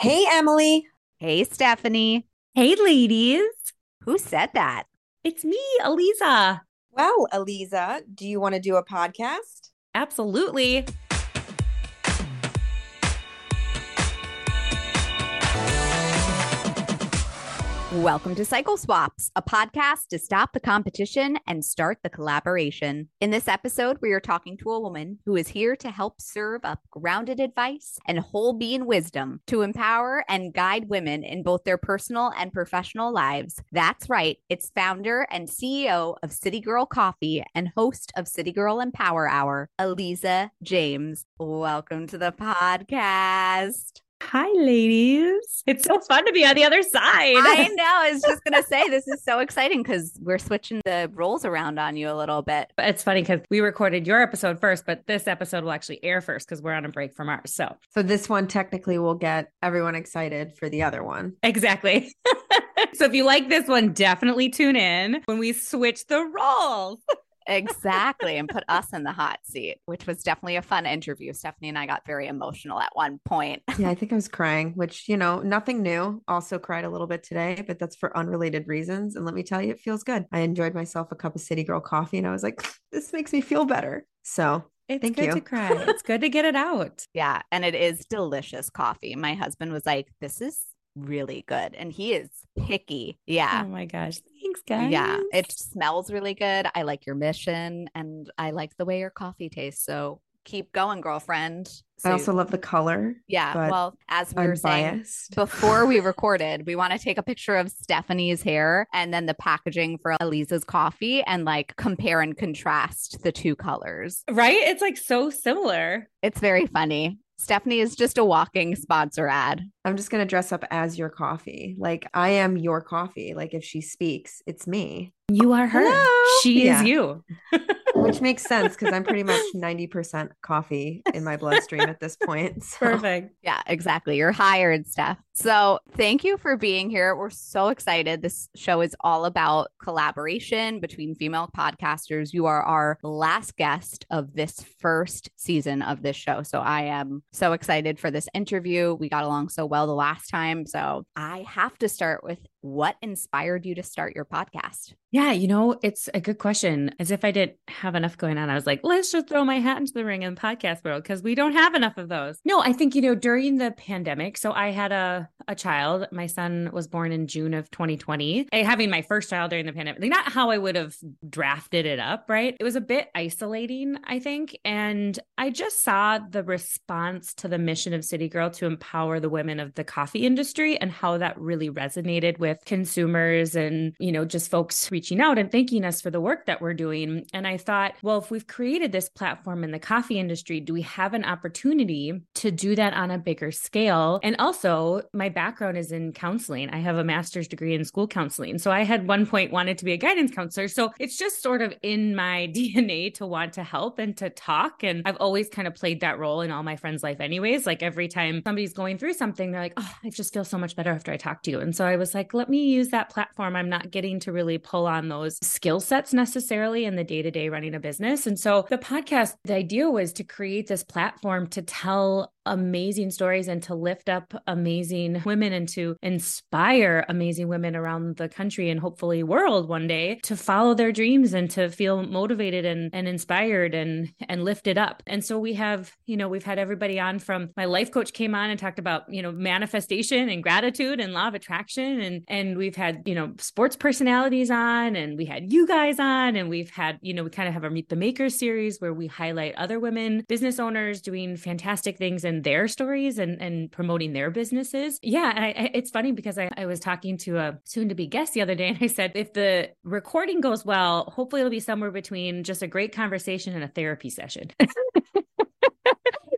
Hey, Emily. Hey, Stephanie. Hey, ladies. Who said that? It's me, Aliza. Well, Aliza, do you want to do a podcast? Absolutely. Welcome to Cycle Swaps, a podcast to stop the competition and start the collaboration. In this episode, we are talking to a woman who is here to help serve up grounded advice and whole being wisdom to empower and guide women in both their personal and professional lives. That's right, it's founder and CEO of City Girl Coffee and host of City Girl Empower Hour, Aliza James. Welcome to the podcast. Hi, ladies. It's so fun to be on the other side. I know. I was just going to say, this is so exciting because we're switching the roles around on you a little bit. It's funny because we recorded your episode first, but this episode will actually air first because we're on a break from ours. So, So this one technically will get everyone excited for the other one. exactly. so, if you like this one, definitely tune in when we switch the roles. Exactly. And put us in the hot seat, which was definitely a fun interview. Stephanie and I got very emotional at one point. Yeah, I think I was crying, which, you know, nothing new. Also cried a little bit today, but that's for unrelated reasons. And let me tell you, it feels good. I enjoyed myself a cup of City Girl coffee and I was like, this makes me feel better. So It's Thank good you. to cry. It's good to get it out. Yeah. And it is delicious coffee. My husband was like, this is really good. And he is picky. Yeah. Oh my gosh. Thanks, guys. Yeah, it smells really good. I like your mission and I like the way your coffee tastes. So keep going, girlfriend. So, I also love the color. yeah. Well, as we were I'm saying biased. before we recorded, we want to take a picture of Stephanie's hair and then the packaging for Aliza's coffee and like compare and contrast the two colors. Right? It's like so similar. It's very funny. Stephanie is just a walking sponsor ad. I'm just going to dress up as your coffee. Like I am your coffee. Like if she speaks, it's me, You are her. Hello. She Yeah. is you. which makes sense because I'm pretty much 90% coffee in my bloodstream at this point. So. Perfect. Yeah, exactly. You're hired, Steph. So thank you for being here. We're so excited. This show is all about collaboration between female podcasters. You are our last guest of this first season of this show. So I am so excited for this interview. We got along so well the last time. So I have to start with what inspired you to start your podcast? Yeah, you know, it's a good question. As if I didn't have enough going on, I was like, let's just throw my hat into the ring in the podcast world because we don't have enough of those. No, I think, you know, during the pandemic, so I had a, a child. My son was born in June of 2020. I, eh, having my first child during the pandemic, like not how I would have drafted it up, right? It was a bit isolating, I think. And I just saw the response to the mission of City Girl to empower the women of the coffee industry and how that really resonated with consumers and, you know, just folks reaching out and thanking us for the work that we're doing. And I thought, well, if we've created this platform in the coffee industry, do we have an opportunity to do that on a bigger scale? And also, my background is in counseling. I have a master's degree in school counseling. So I had one point wanted to be a guidance counselor. So it's just sort of in my DNA to want to help and to talk. And I've always kind of played that role in all my friends' life, anyways. Like every time somebody's going through something, they're like, oh, I just feel so much better after I talk to you. And so I was like, let me use that platform. I'm not getting to really pull on those skill sets necessarily in the day to day running a business. And so the podcast, the idea was to create this platform to tell amazing stories and to lift up amazing women and to inspire amazing women around the country and hopefully world one day to follow their dreams and to feel motivated and, and inspired and and lifted up. And so we have, you know, we've had everybody on from my life coach came on and talked about, you know, manifestation and gratitude and law of attraction and and we've had, you know, sports personalities on and we had you guys on and we've had, you know, we kind of have our Meet the Makers series where we highlight other women business owners doing fantastic things their stories and and promoting their businesses. Yeah, and I, I, it's funny because I, I was talking to a soon to be guest the other day and I said if the recording goes well, hopefully it'll be somewhere between just a great conversation and a therapy session.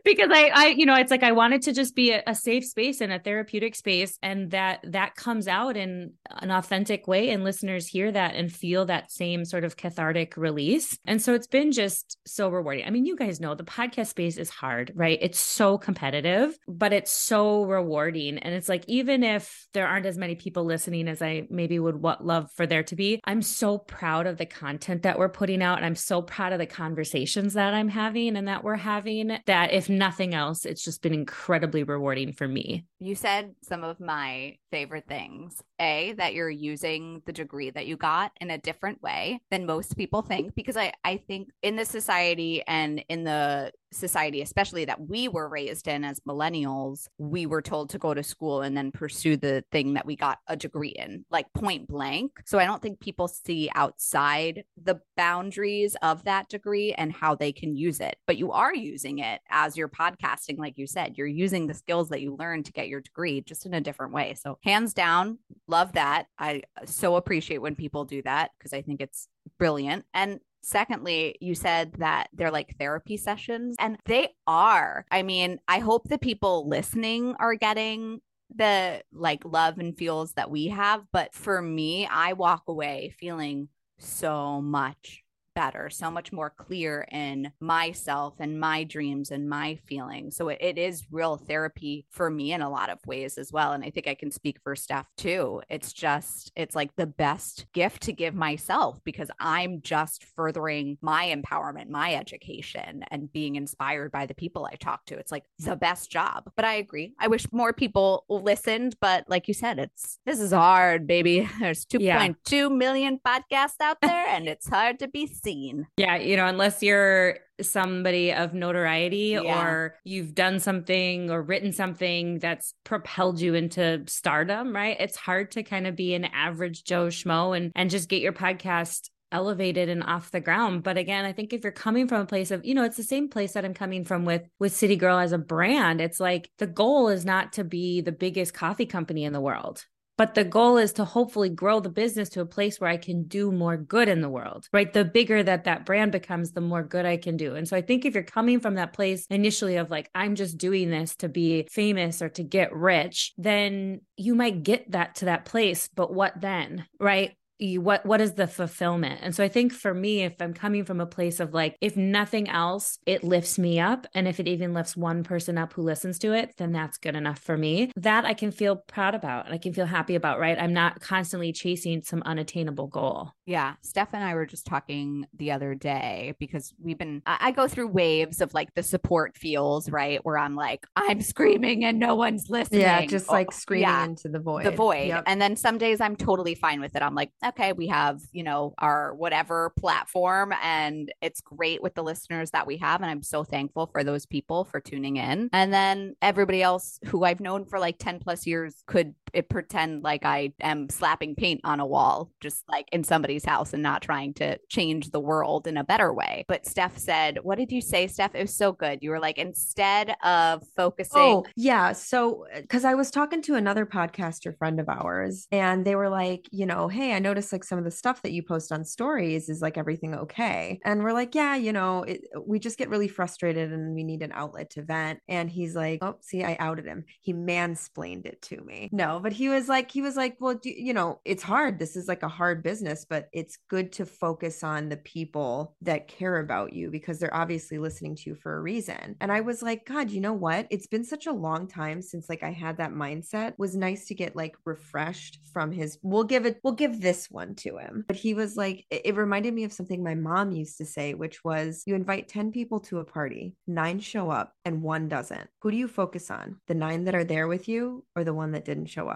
because I, I, you know, it's like I wanted to just be a, a safe space and a therapeutic space, and that that comes out in an authentic way, and listeners hear that and feel that same sort of cathartic release. And so it's been just so rewarding. I mean, you guys know the podcast space is hard, right? It's so competitive, but it's so rewarding, and it's like even if there aren't as many people listening as I maybe would what love for there to be, I'm so proud of the content that we're putting out, and I'm so proud of the conversations that I'm having and that we're having. That if nothing else, it's just been incredibly rewarding for me. You said some of my favorite things. A, that you're using the degree that you got in a different way than most people think. Because I, I think in the society and in the society, especially that we were raised in as millennials, we were told to go to school and then pursue the thing that we got a degree in, like point blank. So I don't think people see outside the boundaries of that degree and how they can use it. But you are using it as you're podcasting, like you said, you're using the skills that you learned to get your degree just in a different way. So hands down, love that. I so appreciate when people do that because I think it's brilliant. And Secondly, you said that they're like therapy sessions, and they are. I mean, I hope the people listening are getting the like love and feels that we have. But for me, I walk away feeling so much better, so mm-hmm. much more clear in myself and my dreams and my feelings. So it, it is real therapy for me in a lot of ways as well. And I think I can speak for Steph too. It's just, it's like the best gift to give myself because I'm just furthering my empowerment, my education, and being inspired by the people I talk to. It's like the best job. But I agree. I wish more people listened. But like you said, it's this is hard, baby. There's 2.2 yeah. million podcasts out there, and it's hard to be seen. Yeah, you know, unless you're somebody of notoriety yeah. or you've done something or written something that's propelled you into stardom, right? It's hard to kind of be an average Joe Schmo and and just get your podcast elevated and off the ground but again i think if you're coming from a place of you know it's the same place that i'm coming from with with city girl as a brand it's like the goal is not to be the biggest coffee company in the world but the goal is to hopefully grow the business to a place where I can do more good in the world, right? The bigger that that brand becomes, the more good I can do. And so I think if you're coming from that place initially of like, I'm just doing this to be famous or to get rich, then you might get that to that place. But what then, right? You what what is the fulfillment? And so i think for me if i'm coming from a place of like if nothing else it lifts me up. And if it even lifts one person up who listens to it then that's good enough for me. That i can feel proud about and i can feel happy about right? I'm not constantly chasing some unattainable goal. Yeah. Steph and i were just talking the other day because we've been i go through waves of like the support feels right? Where i'm like i'm screaming and no one's listening. yeah just oh, like oh, screaming yeah, into the void. the void. Yep. and then some days i'm totally fine with it. I'm like okay, we have, you know, our whatever platform and it's great with the listeners that we have. And I'm so thankful for those people for tuning in. And then everybody else who I've known for like 10 plus years could it pretend like I am slapping paint on a wall, just like in somebody's house and not trying to change the world in a better way. But Steph said, What did you say, Steph? It was so good. You were like, instead of focusing. Oh, yeah. So, uh, because I was talking to another podcaster friend of ours, and they were like, You know, hey, I noticed like some of the stuff that you post on stories is like everything okay? And we're like, yeah, you know, it, we just get really frustrated and we need an outlet to vent. And he's like, oh, see, I outed him. He mansplained it to me. No, but he was like, he was like, well, do, you know, it's hard. This is like a hard business, but it's good to focus on the people that care about you because they're obviously listening to you for a reason. And I was like, God, you know what? It's been such a long time since like I had that mindset. It was nice to get like refreshed from his. We'll give it. We'll give this one to him. But he was like, it, it reminded me of something my mom used to say, which was you invite 10 people to a party, nine show up, and one doesn't. Who do you focus on? The nine that are there with you or the one that didn't show up?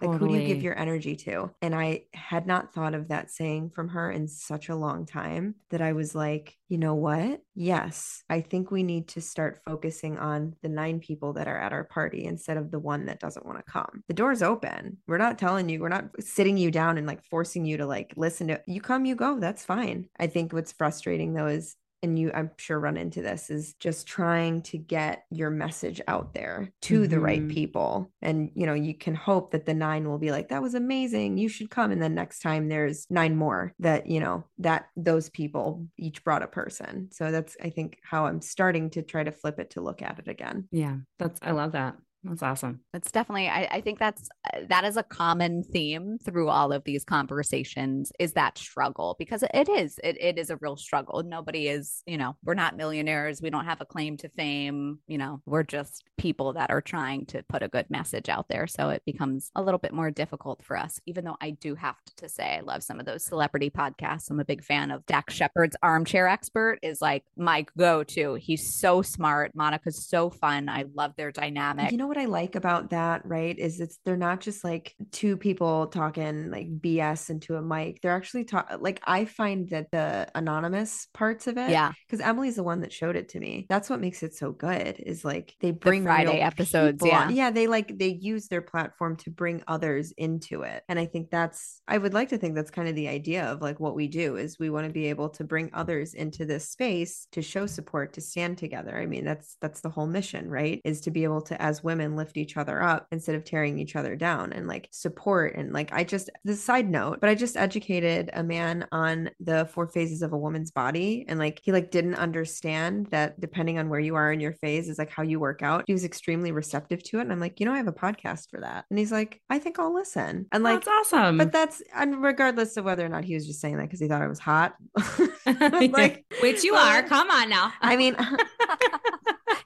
Totally. Like, who do you give your energy to? And I had not thought of that saying from her in such a long time that I was like, you know what? Yes, I think we need to start focusing on the nine people that are at our party instead of the one that doesn't want to come. The door's open. We're not telling you, we're not sitting you down and like forcing you to like listen to you come, you go. That's fine. I think what's frustrating though is and you i'm sure run into this is just trying to get your message out there to mm-hmm. the right mm-hmm. people. And you know you can hope that the nine will be like that was amazing. You should come. And then next time there's nine more that you know that those people each brought a person. So that's i think how i'm starting to try to flip it to look at it again. Yeah that's i love that That's awesome. That's definitely, I, I think that's, uh, that is a common theme through all of these conversations is that struggle because it is, it, it is a real struggle. Nobody is, you know, we're not millionaires. We don't have a claim to fame. You know, we're just people that are trying to put a good message out there. So it becomes a little bit more difficult for us, even though I do have to say, I love some of those celebrity podcasts. I'm a big fan of Dax Shepard's Armchair Expert is like my go to. He's so smart. Monica's so fun. I love their dynamic. You know what I like about that, right? Is it's they're not just like two people talking like BS into a mic. They're actually talk like I find that the anonymous parts of it. Yeah. Because Emily's the one that showed it to me. That's what makes it so good. Is like they bring the Friday episodes. people Yeah. on. Yeah. They like they use their platform to bring others into it. And I think that's I would like to think that's kind of the idea of like what we do is we want to be able to bring others into this space to show support, to stand together. I mean, that's that's the whole mission, right? Is to be able to as women lift each other up instead of tearing each other down and like support and like I just the side note, but I just educated a man on the four phases of a woman's body and like he like didn't understand that depending on where you are in your phase is like how you work out. He was extremely receptive to it and I'm like, "You know, I have a podcast for that." And he's like, "I think I'll listen." And like That's awesome. but that's and regardless of whether or not he was just saying that because he thought I was hot. like which you are. Come on now. I mean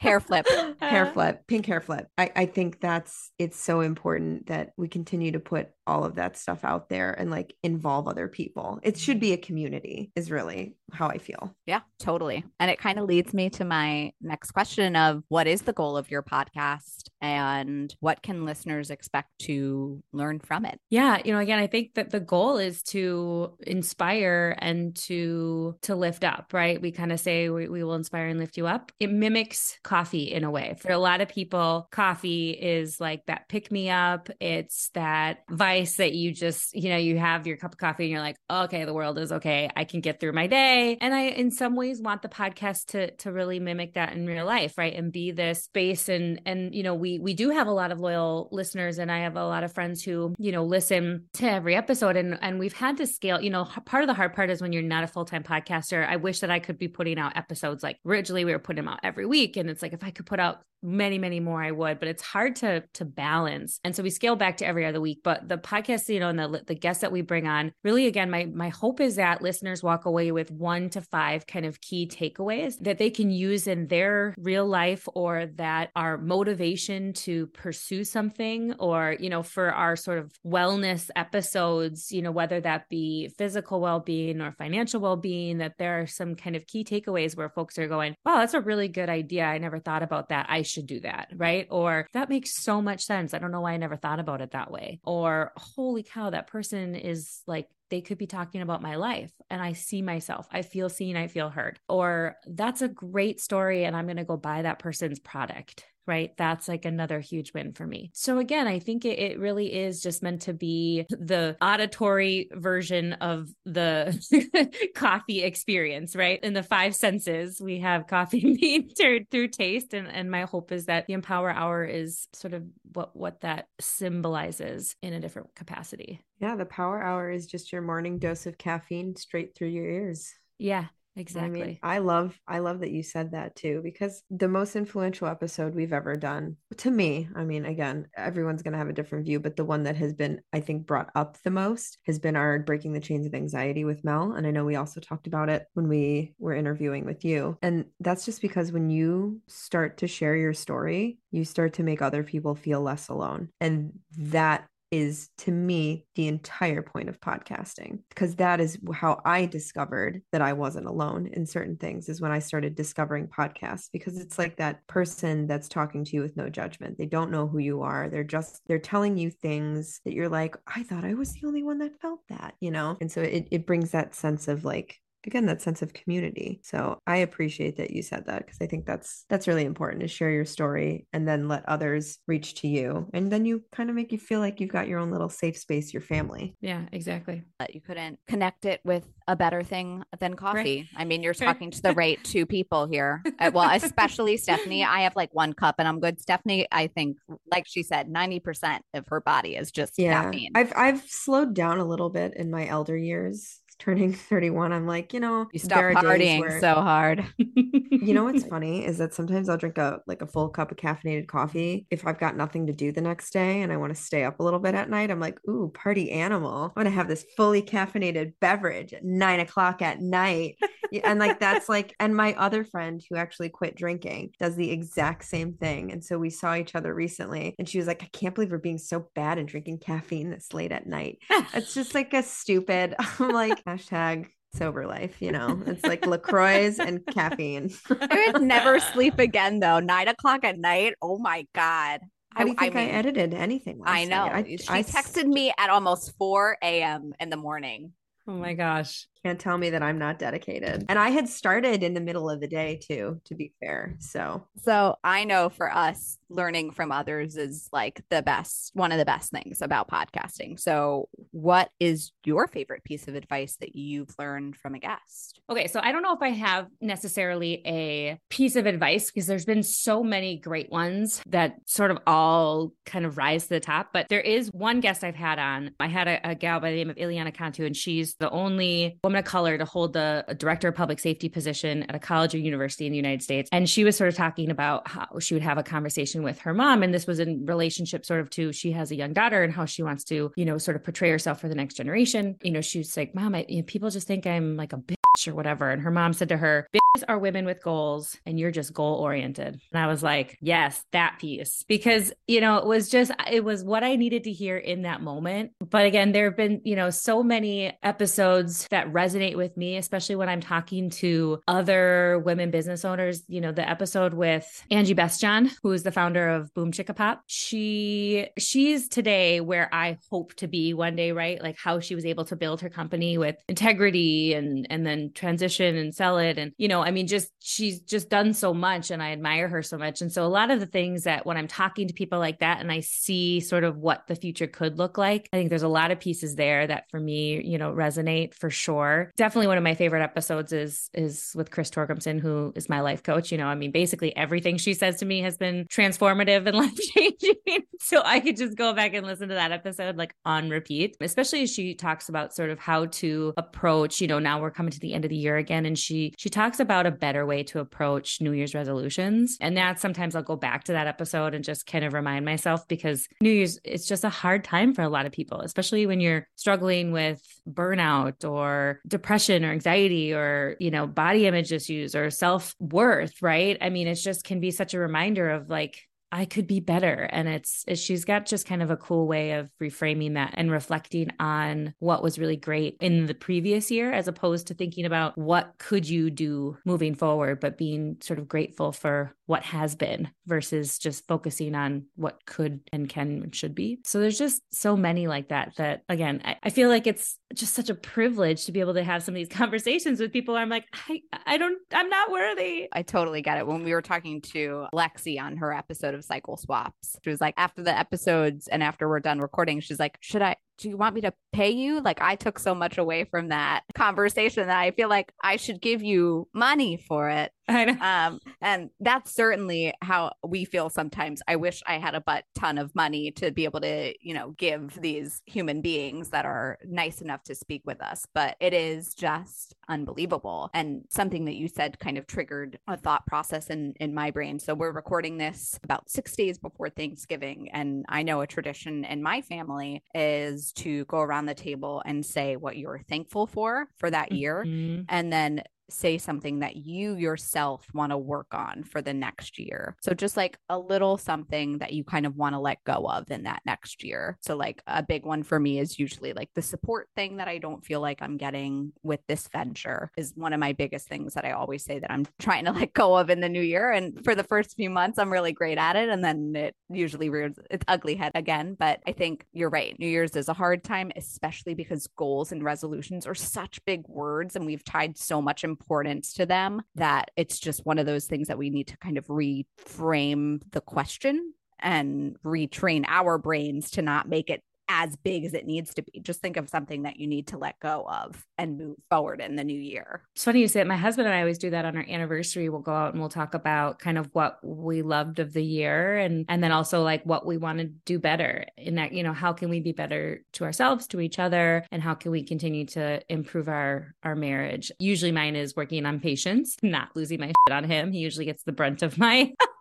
Hair flip. hair uh-huh. flip, pink hair flip. I, I think that's it's so important that we continue to put all of that stuff out there and like involve other people. It should be a community, is really how I feel. Yeah, totally. And it kind of leads me to my next question of what is the goal of your podcast and what can listeners expect to learn from it? Yeah, you know, again, I think that the goal is to inspire and to to lift up, right? We kind of say we, we will inspire and lift you up. It mimics coffee in a way. For a lot of people, coffee is like that pick me up. It's that vice that you just, you know, you have your cup of coffee and you're like, okay, the world is okay. I can get through my day. And I in some ways want the podcast to to really mimic that in real life, right? And be this space and and you know, we we do have a lot of loyal listeners and I have a lot of friends who, you know, listen to every episode and and we've had to scale, you know, part of the hard part is when you're not a full-time podcaster. I wish that I could be putting out episodes like originally we were putting them out every week and it's like if I could put out many many more i would but it's hard to to balance. And so we scale back to every other week but the podcast you know and the the guests that we bring on really again my my hope is that listeners walk away with one to five kind of key takeaways that they can use in their real life or that are motivation to pursue something or you know for our sort of wellness episodes you know whether that be physical well-being or financial well-being that there are some kind of key takeaways where folks are going wow that's a really good idea. I never thought about that i should do that, right? Or that makes so much sense. I don't know why I never thought about it that way. Or holy cow, that person is like they could be talking about my life and I see myself. I feel seen, I feel heard. Or that's a great story and I'm going to go buy that person's product right? That's like another huge win for me. So again, I think it, it really is just meant to be the auditory version of the coffee experience, right? In the five senses, we have coffee being through, through taste. And, and my hope is that the Empower Hour is sort of what, what that symbolizes in a different capacity. Yeah, the power hour is just your morning dose of caffeine straight through your ears. Yeah, Exactly. I mean, I love I love that you said that too because the most influential episode we've ever done to me, I mean, again, everyone's going to have a different view, but the one that has been I think brought up the most has been our breaking the chains of anxiety with Mel, and I know we also talked about it when we were interviewing with you. And that's just because when you start to share your story, you start to make other people feel less alone. And that is to me the entire point of podcasting because that is how I discovered that I wasn't alone in certain things is when I started discovering podcasts because it's like that person that's talking to you with no judgment. They don't know who you are. They're just they're telling you things that you're like, I thought I was the only one that felt that, you know? And so it it brings that sense of like again that sense of community. So i appreciate that you said that because i think that's that's really important to share your story and then let others reach to you and then you kind of make you feel like you've got your own little safe space your family. Yeah exactly. That you couldn't connect it with a better thing than coffee. Right. i mean you're talking to the right two people here. Uh, well especially stephanie. I have like one cup and i'm good. Stephanie i think like she said 90% of her body is just yeah. caffeine. I've i've slowed down a little bit in my elder years turning 31, I'm like, you know, you stop partying where, so hard. you know what's funny is that sometimes I'll drink a like a full cup of caffeinated coffee if I've got nothing to do the next day and I want to stay up a little bit at night. I'm like, ooh, party animal. I'm gonna have this fully caffeinated beverage at nine o'clock at night. and like that's like, and my other friend who actually quit drinking does the exact same thing. And so we saw each other recently and she was like, I can't believe we're being so bad and drinking caffeine this late at night. it's just like a stupid, I'm like, hashtag sober life, you know. It's like LaCroix and caffeine. I would never sleep again though. Nine o'clock at night. Oh my God. How do you think I, I, mean, I edited anything? I know. I, she I, texted me at almost 4 a.m. in the morning. Oh my gosh can't tell me that I'm not dedicated. And I had started in the middle of the day too, to be fair. So, so I know for us, learning from others is like the best, one of the best things about podcasting. So, what is your favorite piece of advice that you've learned from a guest? Okay. So, I don't know if I have necessarily a piece of advice because there's been so many great ones that sort of all kind of rise to the top. But there is one guest I've had on. I had a, a gal by the name of Ileana Cantu, and she's the only woman of color to hold the director of public safety position at a college or university in the United States. And she was sort of talking about how she would have a conversation with her mom. And this was in relationship sort of to she has a young daughter and how she wants to, you know, sort of portray herself for the next generation. You know, she was like, Mom, I, you know, people just think I'm like a or whatever. And her mom said to her, Bitches are women with goals and you're just goal oriented. And I was like, Yes, that piece. Because, you know, it was just, it was what I needed to hear in that moment. But again, there have been, you know, so many episodes that resonate with me, especially when I'm talking to other women business owners. You know, the episode with Angie Bastian, who is the founder of Boom Chicka Pop. She, she's today where I hope to be one day, right? Like how she was able to build her company with integrity and, and then transition and sell it. And, you know, I mean, just she's just done so much and I admire her so much. And so a lot of the things that when I'm talking to people like that and I see sort of what the future could look like, I think there's a lot of pieces there that for me, you know, resonate for sure. Definitely one of my favorite episodes is is with Chris Torgumson, who is my life coach. You know, I mean, basically everything she says to me has been transformative and life changing. so I could just go back and listen to that episode like on repeat, especially as she talks about sort of how to approach, you know, now we're coming to the end of the year again and she she talks about a better way to approach new year's resolutions. And that sometimes i'll go back to that episode and just kind of remind myself because new year's it's just a hard time for a lot of people especially when you're struggling with burnout or depression or anxiety or you know body image issues or self-worth right? I mean it just can be such a reminder of like I could be better. And it's, she's got just kind of a cool way of reframing that and reflecting on what was really great in the previous year, as opposed to thinking about what could you do moving forward, but being sort of grateful for what has been versus just focusing on what could and can and should be. So there's just so many like that, that again, I, I feel like it's just such a privilege to be able to have some of these conversations with people. I'm like, I, I don't, I'm not worthy. I totally get it. When we were talking to Lexi on her episode of cycle swaps. She was like, after the episodes and after we're done recording, she's like, should I, do you want me to pay you? Like I took so much away from that conversation that I feel like I should give you money for it. Um, and that's certainly how we feel sometimes. I wish I had a butt ton of money to be able to, you know, give these human beings that are nice enough to speak with us. But it is just unbelievable. And something that you said kind of triggered a thought process in, in my brain. So we're recording this about six days before Thanksgiving. And I know a tradition in my family is to go around the table and say what you're thankful for for that year. Mm-hmm. And then say something that you yourself want to work on for the next year. So just like a little something that you kind of want to let go of in that next year. So like a big one for me is usually like the support thing that I don't feel like I'm getting with this venture is one of my biggest things that I always say that I'm trying to let go of in the new year. And for the first few months, I'm really great at it. And then it usually rears its ugly head again. But I think you're right. New Year's is a hard time, especially because goals and resolutions are such big words and we've tied so much importance to them that it's just one of those things that we need to kind of reframe the question and retrain our brains to not make it as big as it needs to be. Just think of something that you need to let go of and move forward in the new year. It's funny you say it. My husband and I always do that on our anniversary. We'll go out and we'll talk about kind of what we loved of the year and and then also like what we want to do better in that, you know, how can we be better to ourselves, to each other, and how can we continue to improve our our marriage. Usually mine is working on patience, not losing my shit on him. He usually gets the brunt of my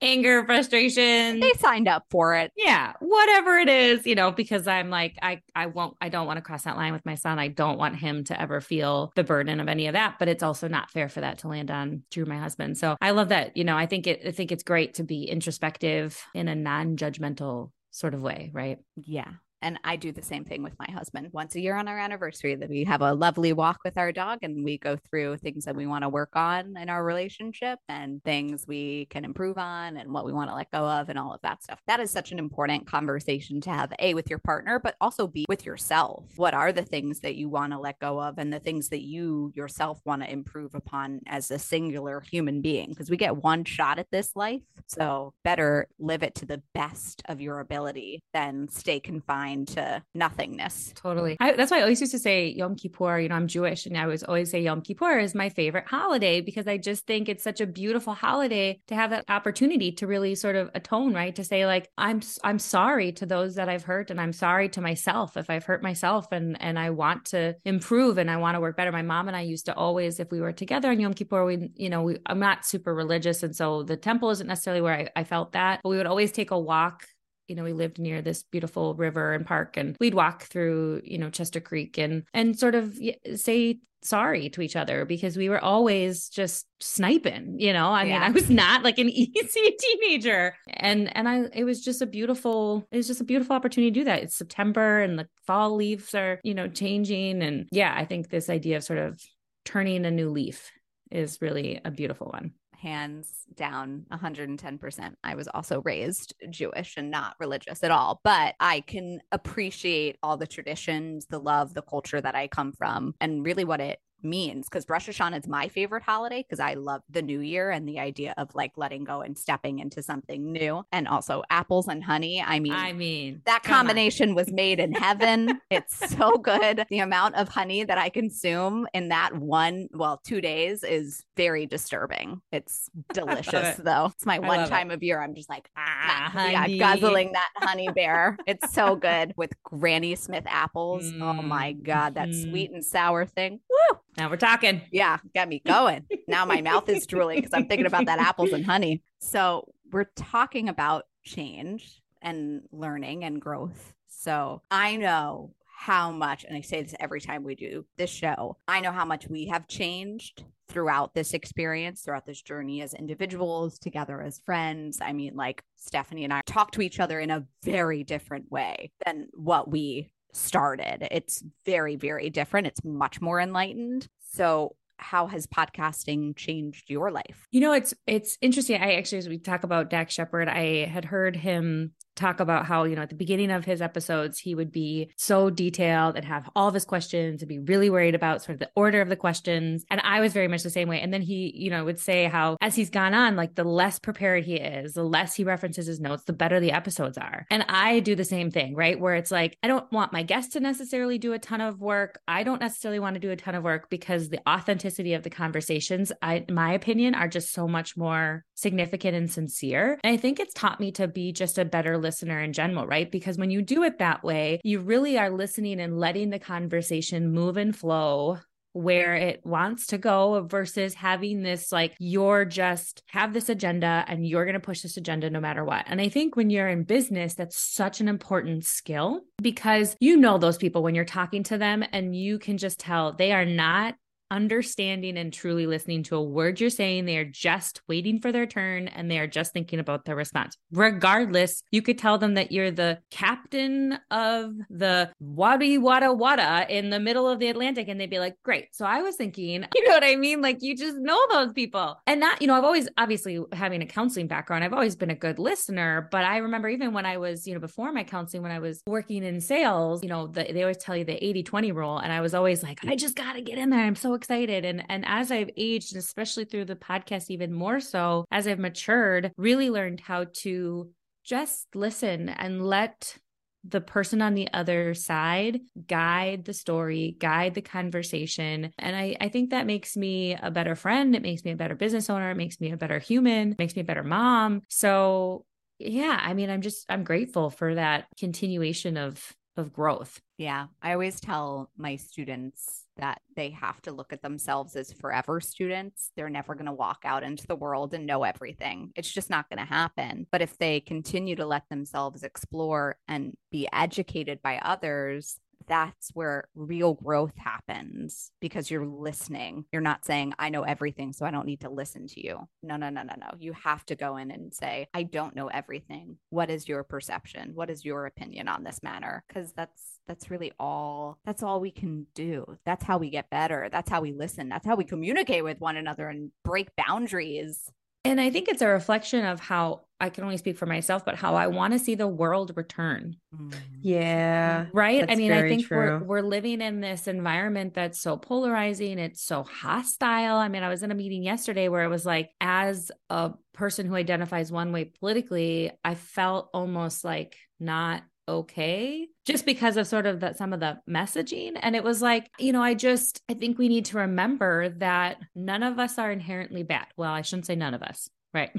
anger, frustration. They signed up for it. Yeah, whatever it is, you know, because I'm like, I, I won't, I don't want to cross that line with my son. I don't want him to ever feel the burden of any of that. But it's also not fair for that to land on Drew, my husband. So I love that. You know, I think it, I think it's great to be introspective in a non-judgmental sort of way, right? Yeah. And I do the same thing with my husband. Once a year on our anniversary, that we have a lovely walk with our dog and we go through things that we want to work on in our relationship and things we can improve on and what we want to let go of and all of that stuff. That is such an important conversation to have, A, with your partner, but also B, with yourself. What are the things that you want to let go of and the things that you yourself want to improve upon as a singular human being? Because we get one shot at this life. So better live it to the best of your ability than stay confined to nothingness. Totally. I, that's why I always used to say Yom Kippur. You know, I'm Jewish, and I was always say Yom Kippur is my favorite holiday because I just think it's such a beautiful holiday to have that opportunity to really sort of atone, right? To say like I'm I'm sorry to those that I've hurt, and I'm sorry to myself if I've hurt myself, and and I want to improve and I want to work better. My mom and I used to always, if we were together on Yom Kippur, we you know we, I'm not super religious, and so the temple isn't necessarily where I, I felt that, but we would always take a walk you know we lived near this beautiful river and park and we'd walk through you know chester creek and and sort of say sorry to each other because we were always just sniping you know? I yeah. mean i was not like an easy teenager. And and i it was just a beautiful it was just a beautiful opportunity to do that. It's september and the fall leaves are you know changing. And yeah i think this idea of sort of turning a new leaf is really a beautiful one hands down 110%. I was also raised Jewish and not religious at all, but I can appreciate all the traditions, the love, the culture that I come from, and really what it means because Rosh Hashanah is my favorite holiday because I love the new year and the idea of like letting go and stepping into something new. And also apples and honey. I mean, I mean, that combination was made in heaven. it's so good. The amount of honey that I consume in that one, well, two days is very disturbing. It's delicious it. though. It's my one time it. of year. I'm just like, ah, yeah, guzzling that honey bear. it's so good with Granny Smith apples. Mm. Oh my God, that mm. sweet and sour thing. Woo! Now we're talking. Yeah, got me going. now my mouth is drooling because I'm thinking about that apples and honey. So we're talking about change and learning and growth. So I know how much, and I say this every time we do this show, I know how much we have changed throughout this experience, throughout this journey as individuals, together as friends. I mean, like Stephanie and I talk to each other in a very different way than what we started. It's very, very different. It's much more enlightened. So how has podcasting changed your life? You know, it's it's interesting. I actually, as we talk about Dax Shepard, I had heard him talk about how, you know, at the beginning of his episodes, he would be so detailed and have all of his questions and be really worried about sort of the order of the questions. And I was very much the same way. And then he, you know, would say how as he's gone on, like the less prepared he is, the less he references his notes, the better the episodes are. And I do the same thing, right? Where it's like, I don't want my guests to necessarily do a ton of work. I don't necessarily want to do a ton of work because the authenticity of the conversations, I, in my opinion, are just so much more significant and sincere. And I think it's taught me to be just a better listener in general, right? Because when you do it that way, you really are listening and letting the conversation move and flow where it wants to go versus having this like you're just have this agenda and you're going to push this agenda no matter what. And I think when you're in business that's such an important skill because you know those people when you're talking to them and you can just tell they are not understanding and truly listening to a word you're saying. They are just waiting for their turn and they are just thinking about their response. Regardless, you could tell them that you're the captain of the Wadi Wada Wada in the middle of the Atlantic and they'd be like, great. So I was thinking, you know what I mean? Like you just know those people. And that, you know, I've always, obviously having a counseling background, I've always been a good listener. But I remember even when I was, you know, before my counseling, when I was working in sales, you know, the, they always tell you the 80 20 rule. And I was always like, I just got to get in there. I'm so excited. And and as I've aged, and especially through the podcast, even more so as I've matured, really learned how to just listen and let the person on the other side guide the story, guide the conversation. And I, I think that makes me a better friend. It makes me a better business owner. It makes me a better human, It makes me a better mom. So yeah, I mean, I'm just, I'm grateful for that continuation of, of growth. Yeah. I always tell my students that they have to look at themselves as forever students. They're never going to walk out into the world and know everything. It's just not going to happen. But if they continue to let themselves explore and be educated by others, that's where real growth happens because you're listening. You're not saying, I know everything, so I don't need to listen to you. No, no, no, no, no. You have to go in and say, I don't know everything. What is your perception? What is your opinion on this matter? Because that's that's really all that's all we can do. That's how we get better. That's how we listen. That's how we communicate with one another and break boundaries. And I think it's a reflection of how I can only speak for myself, but how I want to see the world return. Mm. Yeah. Right. I mean, I think we're we're living in this environment that's so polarizing, it's so hostile. I mean, I was in a meeting yesterday where it was like, as a person who identifies one way politically, I felt almost like not okay just because of sort of that some of the messaging and it was like you know i just i think we need to remember that none of us are inherently bad well i shouldn't say none of us right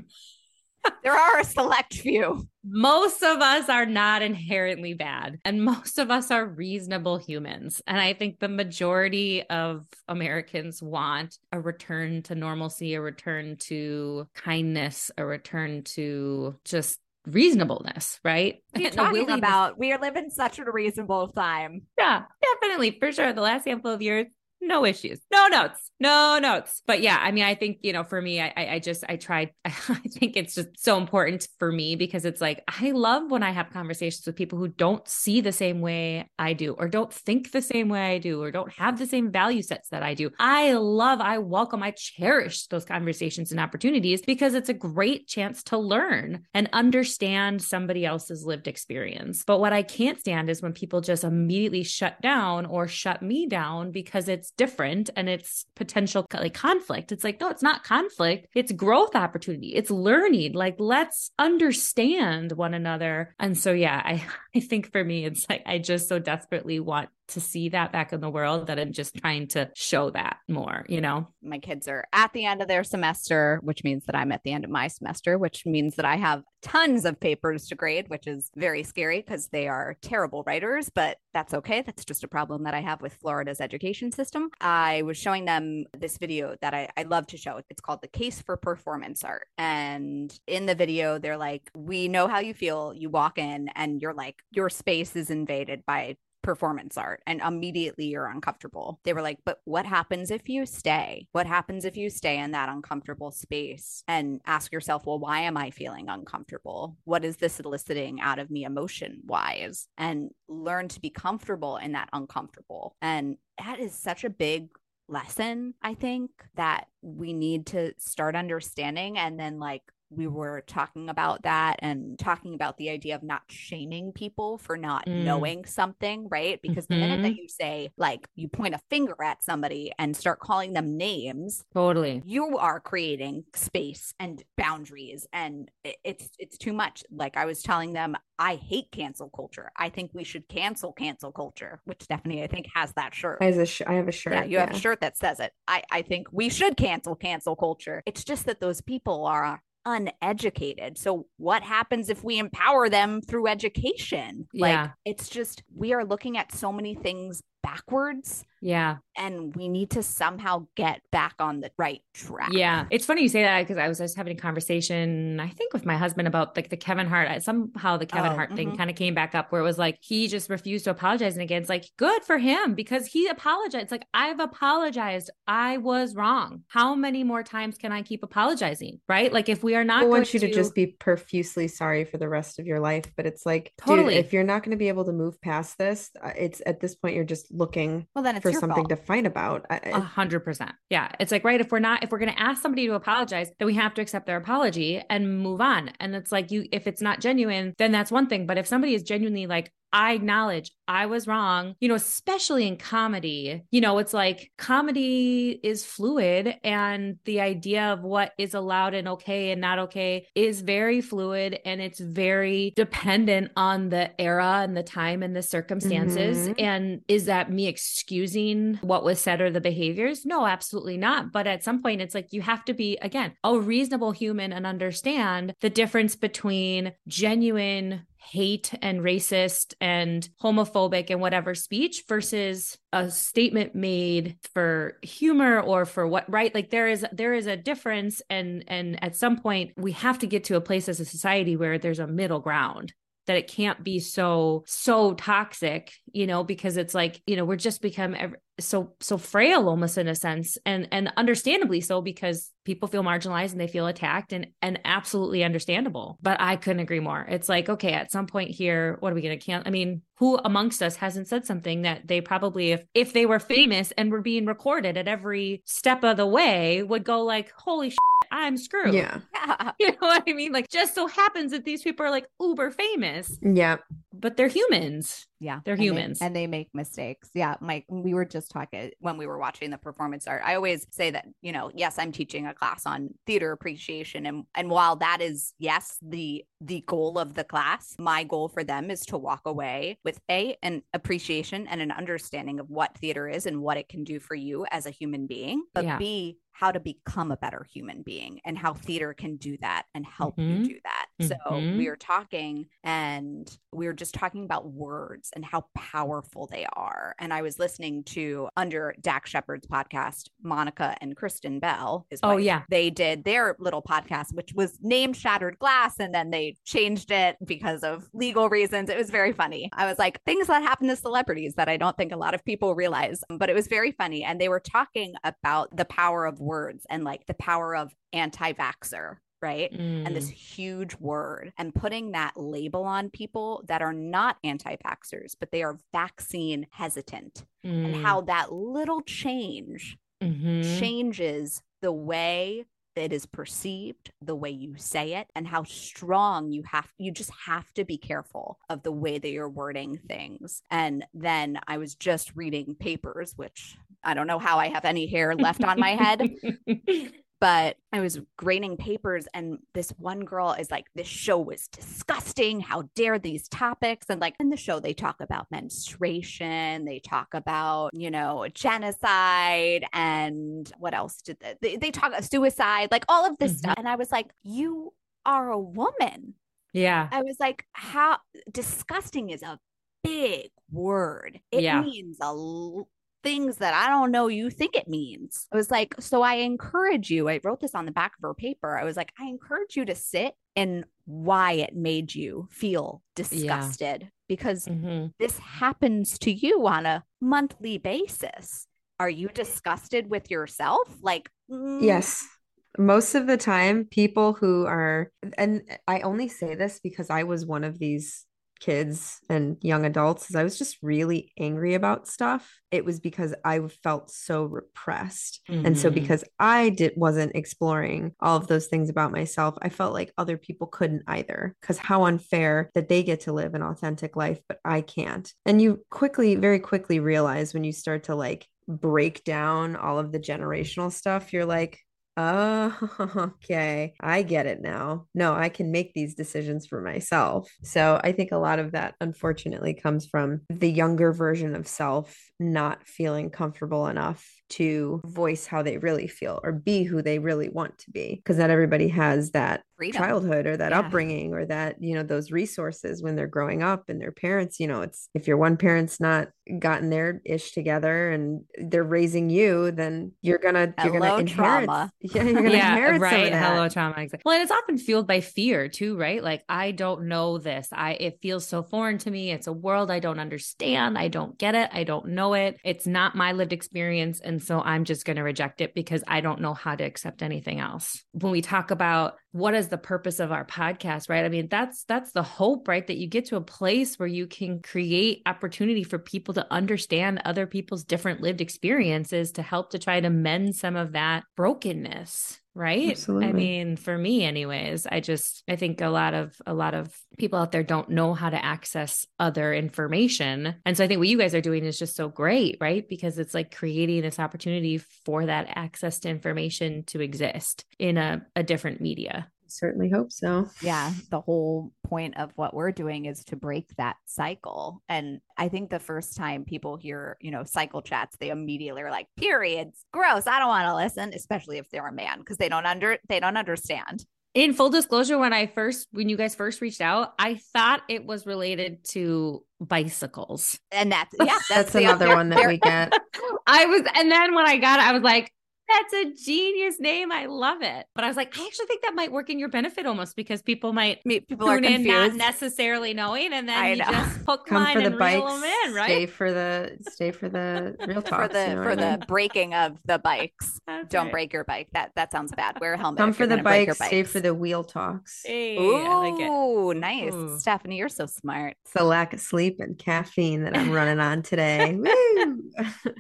there are a select few. Most of us are not inherently bad, and most of us are reasonable humans. And I think the majority of Americans want a return to normalcy, a return to kindness, a return to just reasonableness, right? We're talking about we are living such a reasonable time. Yeah, definitely, for sure. The last handful of years, no issues, no notes, no notes. But yeah, I mean, I think, you know, for me, I, I just, I tried, I think it's just so important for me because it's like, I love when I have conversations with people who don't see the same way I do, or don't think the same way I do, or don't have the same value sets that I do. I love, I welcome, I cherish those conversations and opportunities because it's a great chance to learn and understand somebody else's lived experience. But what I can't stand is when people just immediately shut down or shut me down because it's different and it's potential like conflict. It's like, no, it's not conflict. It's growth opportunity. It's learning. Like, let's understand one another. And so, yeah, I, I think for me, it's like, I just so desperately want to see that back in the world that I'm just trying to show that more, you know? My kids are at the end of their semester, which means that I'm at the end of my semester, which means that I have tons of papers to grade, which is very scary because they are terrible writers, but that's okay. That's just a problem that I have with Florida's education system. I was showing them this video that I, I love to show. It's called The Case for Performance Art. And in the video, they're like, We know how you feel. You walk in and you're like, your space is invaded by performance art and immediately you're uncomfortable. They were like, but what happens if you stay? What happens if you stay in that uncomfortable space and ask yourself, well, why am I feeling uncomfortable? What is this eliciting out of me emotion wise? And learn to be comfortable in that uncomfortable. And that is such a big lesson, I think, that we need to start understanding and then like we were talking about that and talking about the idea of not shaming people for not mm. knowing something, right? Because mm-hmm. the minute that mm-hmm. you say, like, you point a finger at somebody and start calling them names, totally, you are creating space and boundaries, and it's it's too much. Like I was telling them, I hate cancel culture. I think we should cancel cancel culture, which Stephanie I think has that shirt. I have a, sh- I have a shirt. Yeah, you yeah. have a shirt that says it. I I think we should cancel cancel culture. It's just that those people are uneducated. So, what happens if we empower them through education? Like, yeah. it's just, we are looking at so many things backwards. Yeah. And we need to somehow get back on the right track. Yeah. It's funny you say that because I was just having a conversation, I think with my husband about like the Kevin Hart. Somehow the Kevin oh, Hart mm-hmm. thing kind of came back up where it was like he just refused to apologize. And again, it's like good for him because he apologized. It's like I've apologized. I was wrong. How many more times can I keep apologizing? Right. Like if we are not I want you to... to just be profusely sorry for the rest of your life. But it's like, totally. Dude, if you're not going to be able to move past this, uh, it's at this point, you're just looking well then for something fault. to fight about. A hundred percent. Yeah. It's like right if we're not if we're going to ask somebody to apologize then we have to accept their apology and move on. And it's like you if it's not genuine then that's one thing. But if somebody is genuinely like I acknowledge I was wrong, you know, especially in comedy. You know, it's like comedy is fluid and the idea of what is allowed and okay and not okay is very fluid and it's very dependent on the era and the time and the circumstances. Mm-hmm. And is that me excusing what was said or the behaviors? No, absolutely not. But at some point, it's like you have to be, again, a reasonable human and understand the difference between genuine hate and racist and homophobic and whatever speech versus a statement made for humor or for what right? Like there is there is a difference and and at some point we have to get to a place as a society where there's a middle ground that it can't be so so toxic you know because it's like you know we're just become every, so so frail almost in a sense and and understandably so because people feel marginalized and they feel attacked and and absolutely understandable. But i couldn't agree more. It's like okay at some point here what are we going to count i mean who amongst us hasn't said something that they probably if if they were famous and were being recorded at every step of the way would go like holy shit, I'm screwed. Yeah. yeah. You know what I mean? Like, just so happens that these people are like uber famous. Yeah. But they're humans. Yeah. They're and humans. They, and they make mistakes. Yeah. Mike, we were just talking when we were watching the performance art. I always say that, you know, yes, I'm teaching a class on theater appreciation. And and while that is, yes, the the goal of the class, my goal for them is to walk away with a an appreciation and an understanding of what theater is and what it can do for you as a human being. But yeah. B, how to become a better human being and how theater can do that and help mm-hmm. you do that. Mm-hmm. So we were talking and we were just talking about words and how powerful they are. And I was listening to under Dax Shepard's podcast, Monica and Kristen Bell. His oh, yeah. They did their little podcast, which was named Shattered Glass. And then they changed it because of legal reasons. It was very funny. I was like, things that happen to celebrities that I don't think a lot of people realize, but it was very funny. And they were talking about the power of words and like the power of anti vaxxer right? Mm. And this mm. huge word and putting that label on people that are not anti vaxxers, but they are vaccine hesitant, mm. and how that little change mm-hmm. changes the way it is perceived the way you say it and how strong you have you just have to be careful of the way that you're wording things and then i was just reading papers which i don't know how i have any hair left on my head but I was grading papers, and this one girl is like, This show was disgusting. How dare these topics? And like in the show, they talk about menstruation, they talk about, you know, genocide, and what else did they, they, they talk about suicide, like all of this mm-hmm. stuff. And I was like, You are a woman. Yeah. I was like, How disgusting is a big word. It yeah. means a things that I don't know you think it means. I was like, so I encourage you. I wrote this on the back of her paper. I was like, I encourage you to sit and why it made you feel disgusted yeah. because mm-hmm. this happens to you on a monthly basis. Are you disgusted with yourself? Like, mm. yes. Most of the time, people who are, and I only say this because I was one of these kids and young adults is I was just really angry about stuff. It was because I felt so repressed. Mm-hmm. And so mm-hmm. because I did wasn't exploring all of those things about myself, I felt like other people couldn't either. Cuz how unfair that they get to live an authentic life but I can't. And you quickly very quickly realize when you start to like break down all of the generational stuff, you're like, Oh, okay. I get it now. No, I can make these decisions for myself. So I think a lot of that, unfortunately, comes from the younger version of self not feeling comfortable enough to voice how they really feel or be who they really want to be. Because not everybody has that Freedom. childhood or that yeah. upbringing or that, you know, those resources when they're growing up and their parents, you know, it's if your one parent's not gotten their ish together and they're raising you, then you're gonna you're gonna inherit trauma. Yeah, you're gonna yeah, inherit right. Hello trauma. Exactly. Well, and it's often fueled by fear too, right? Like I don't know this. I it feels so foreign to me. It's a world I don't understand. I don't get it. I don't know it. It's not my lived experience. And so I'm just gonna reject it because I don't know how to accept anything else. When we talk about what is the purpose of our podcast right? I mean that's that's the hope right? That you get to a place where you can create opportunity for people to understand other people's different lived experiences to help to try to mend some of that brokenness right? Absolutely. i mean for me anyways i just i think a lot of a lot of people out there don't know how to access other information. And so i think what you guys are doing is just so great right? Because it's like creating this opportunity for that access to information to exist in a, a different media certainly hope so. Yeah, the whole point of what we're doing is to break that cycle. And I think the first time people hear, you know, cycle chats, they immediately are like, periods, gross. I don't want to listen, especially if they're a man, because they don't under they don't understand. in full disclosure when i first when you guys first reached out i thought it was related to bicycles And that's yeah, that's, That's the another other- one that we get. I was, and then when I got it, I was like, that's a genius name. I love it. But I was like, I actually think that might work in your benefit almost because people might me- people are tune in not necessarily knowing, and then I you know. just hook, Come line, for the and reel them in, right? Stay for the stay for the real talk. for the for the breaking of the bikes. That's Don't right. break your bike. That that sounds bad. Wear a helmet. Come for the gonna break your bikes, stay for the wheel talks. Hey, Ooh, I like it. nice, Ooh. Stephanie. You're so smart. It's the lack of sleep and caffeine that I'm running on today. Woo!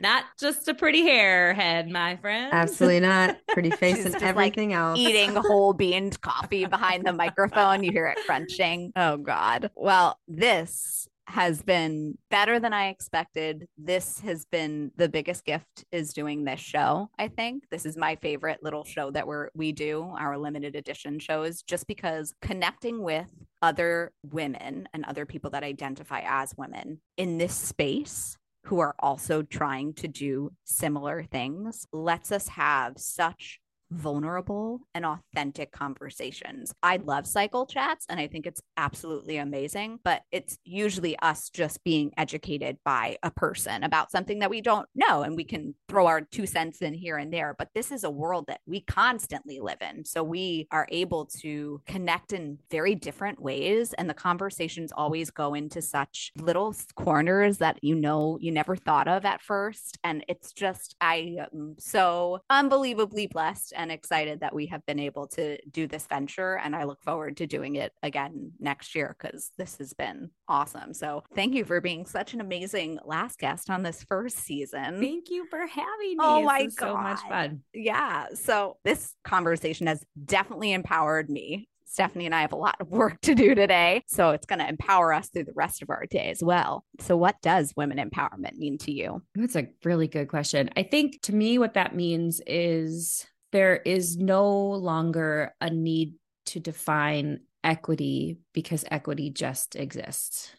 Not just a pretty hair head, my friend. Absolutely not. Pretty face and just, like, everything else. eating whole beans coffee behind the microphone. You hear it crunching. Oh, God. Well, this has been better than I expected. This has been the biggest gift is doing this show. I think this is my favorite little show that we're we do our limited edition shows just because connecting with other women and other people that identify as women in this space who are also trying to do similar things lets us have such vulnerable and authentic conversations. I love cycle chats and I think it's absolutely amazing, but it's usually us just being educated by a person about something that we don't know and we can throw our two cents in here and there. But this is a world that we constantly live in. So we are able to connect in very different ways and the conversations always go into such little corners that you know you never thought of at first and it's just I am so unbelievably blessed and excited that we have been able to do this venture. And I look forward to doing it again next year because this has been awesome. So thank you for being such an amazing last guest on this first season. Thank you for having me. Oh my is so much fun. Yeah. So this conversation has definitely empowered me. Stephanie and I have a lot of work to do today. So it's going to empower us through the rest of our day as well. So, what does women empowerment mean to you? That's a really good question. I think to me, what that means is there is no longer a need to define equity because equity just exists.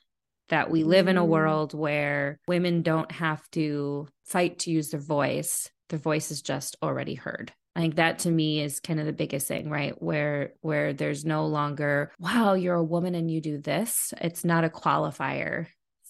That we live in a Mm. world where women don't have to fight to use their voice, their voice is just already heard. I think that to me is kind of the biggest thing, right? Where where there's no longer, wow, you're a woman and you do this. It's not a qualifier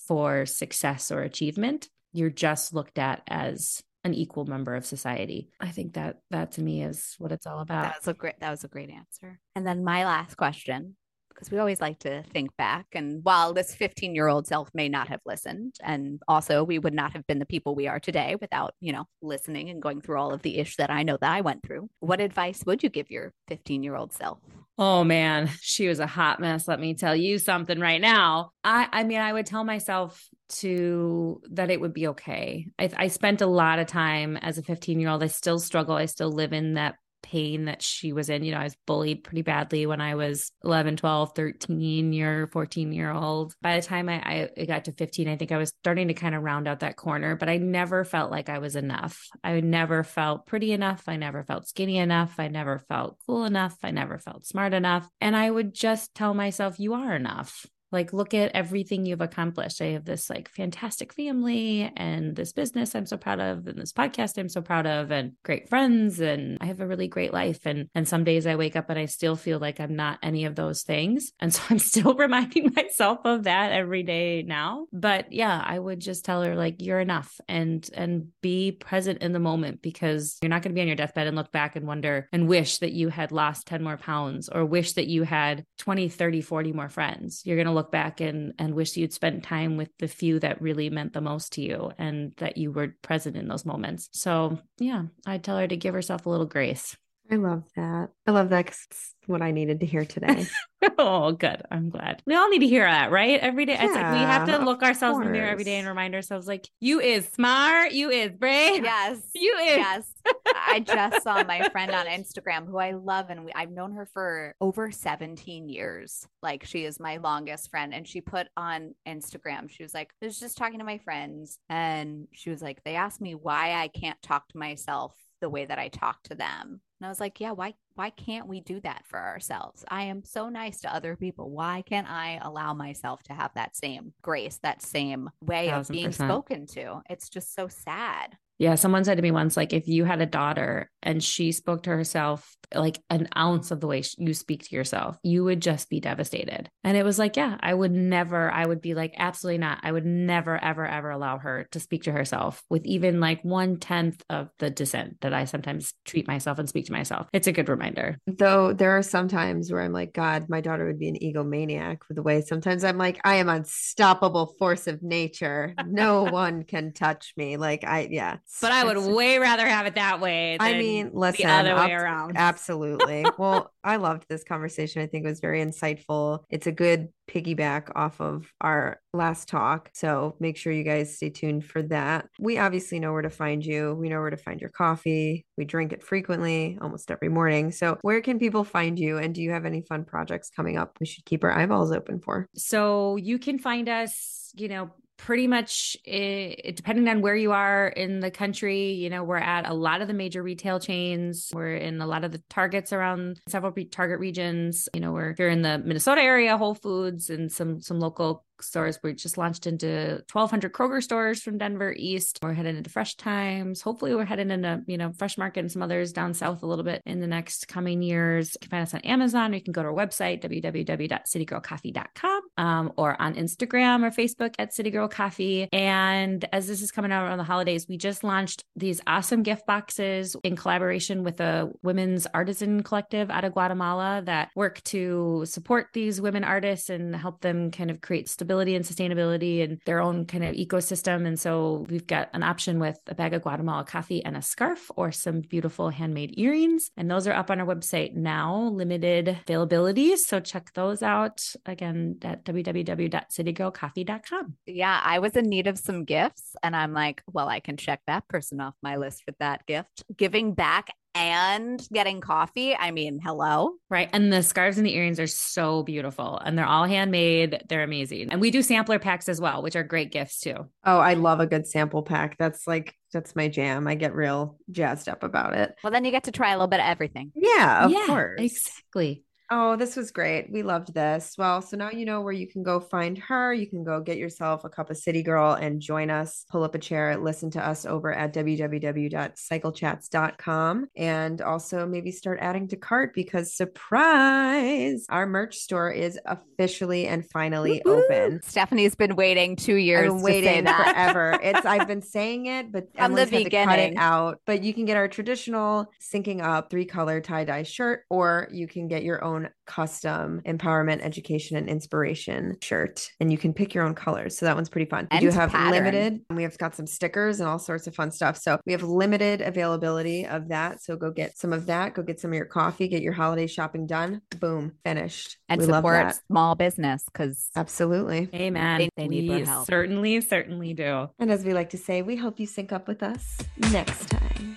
for success or achievement. You're just looked at as an equal member of society. I think that that to me is what it's all about. That was a great that was a great answer. And then my last question, because we always like to think back. And while this 15 year old self may not have listened, and also we would not have been the people we are today without, you know, listening and going through all of the ish that I know that I went through, what advice would you give your 15 year old self? Oh man, she was a hot mess. Let me tell you something right now. I I mean, I would tell myself to that it would be okay. I I spent a lot of time as a 15-year-old. I still struggle. I still live in that pain that she was in. You know, I was bullied pretty badly when I was 11, 12, 13 year, 14 year old. By the time I, I got to 15, I think I was starting to kind of round out that corner, but I never felt like I was enough. I never felt pretty enough. I never felt skinny enough. I never felt cool enough. I never felt smart enough. And I would just tell myself, you are enough. Like, look at everything you've accomplished. I have this like fantastic family and this business I'm so proud of, and this podcast I'm so proud of, and great friends. And I have a really great life. And and some days I wake up and I still feel like I'm not any of those things. And so I'm still reminding myself of that every day now. But yeah, I would just tell her, like, you're enough and and be present in the moment because you're not going to be on your deathbed and look back and wonder and wish that you had lost 10 more pounds or wish that you had 20, 30, 40 more friends. You're going to look back and and wish you'd spent time with the few that really meant the most to you and that you were present in those moments. So, yeah, I'd tell her to give herself a little grace. I love that. I love that 'cause it's what I needed to hear today. oh, good. I'm glad. We all need to hear that, right? Every day. it's like we have to look ourselves in the mirror every day and remind ourselves, like, you is smart, you is brave. Yes. You is. Yes. I just saw my friend on Instagram who I love and we, I've known her for over 17 years. Like she is my longest friend and she put on Instagram she was like I was just talking to my friends and she was like they asked me why I can't talk to myself the way that I talk to them. And I was like, yeah, why why can't we do that for ourselves? I am so nice to other people. Why can't I allow myself to have that same grace, that same way of being spoken to? It's just so sad. Yeah, someone said to me once, like, if you had a daughter and she spoke to herself like an ounce of the way you speak to yourself, you would just be devastated. And it was like, yeah, I would never, I would be like, absolutely not. I would never, ever, ever allow her to speak to herself with even like one tenth of the dissent that I sometimes treat myself and speak to myself. It's a good reminder. Though there are some times where I'm like, God, my daughter would be an egomaniac with the way sometimes I'm like, I am unstoppable force of nature. No one can touch me. Like I, yeah. But I would way rather have it that way. I mean, listen, the other way around. Absolutely. well, I loved this conversation. I think it was very insightful. It's a good piggyback off of our last talk. So make sure you guys stay tuned for that. We obviously know where to find you. We know where to find your coffee. We drink it frequently, almost every morning. So where can people find you? And do you have any fun projects coming up we should keep our eyeballs open for? So you can find us, you know, pretty much eh, depending on where you are in the country. You know, we're at a lot of the major retail chains. We're in a lot of the targets around several target regions. You know, we're here in the Minnesota area, Whole Foods, and some some local stores. We just launched into 1,200 Kroger stores from Denver East. We're headed into Fresh Thyme. Hopefully, we're heading into you know Fresh Market and some others down south a little bit in the next coming years. You can find us on Amazon. Or you can go to our website www.citygirlcoffee.com um, or on Instagram or Facebook at City Girl Coffee. And as this is coming out around the holidays, we just launched these awesome gift boxes in collaboration with a women's artisan collective out of Guatemala that work to support these women artists and help them kind of create stability and sustainability and their own kind of ecosystem. And so we've got an option with a bag of Guatemala coffee and a scarf or some beautiful handmade earrings. And those are up on our website now, limited availability. So check those out again at www.citygirlcoffee.com. Yeah, I was in need of some gifts, and I'm like, well, I can check that person off my list with that gift. Giving back and getting coffee. I mean, hello. Right. And the scarves and the earrings are so beautiful and they're all handmade. They're amazing. And we do sampler packs as well, which are great gifts too. Oh, I love a good sample pack. That's like, that's my jam. I get real jazzed up about it. Well, then you get to try a little bit of everything. Yeah, of Yeah, course. Exactly. Oh, this was great. We loved this. Well, so now you know where you can go find her. You can go get yourself a cup of City Girl and join us. Pull up a chair, listen to us over at www.cyclechats.com and also maybe start adding to cart because surprise, our merch store is officially and finally Woo-hoo. open. Stephanie's been waiting two years I've been to say waiting that. forever. It's I've been saying it, but From the Emily's had to cut it out. But you can get our traditional syncing up three color tie dye shirt, or you can get your own custom empowerment, education, and inspiration shirt, and you can pick your own colors. So that one's pretty fun. We do have pattern. limited. and We have got some stickers and all sorts of fun stuff. So we have limited availability of that. So go get some of that. Go get some of your coffee. Get your holiday shopping done. Boom, finished. and we support that. small business because Absolutely. Amen. They- they need We help. Certainly, certainly do. And as we like to say, we hope you sync up with us next time.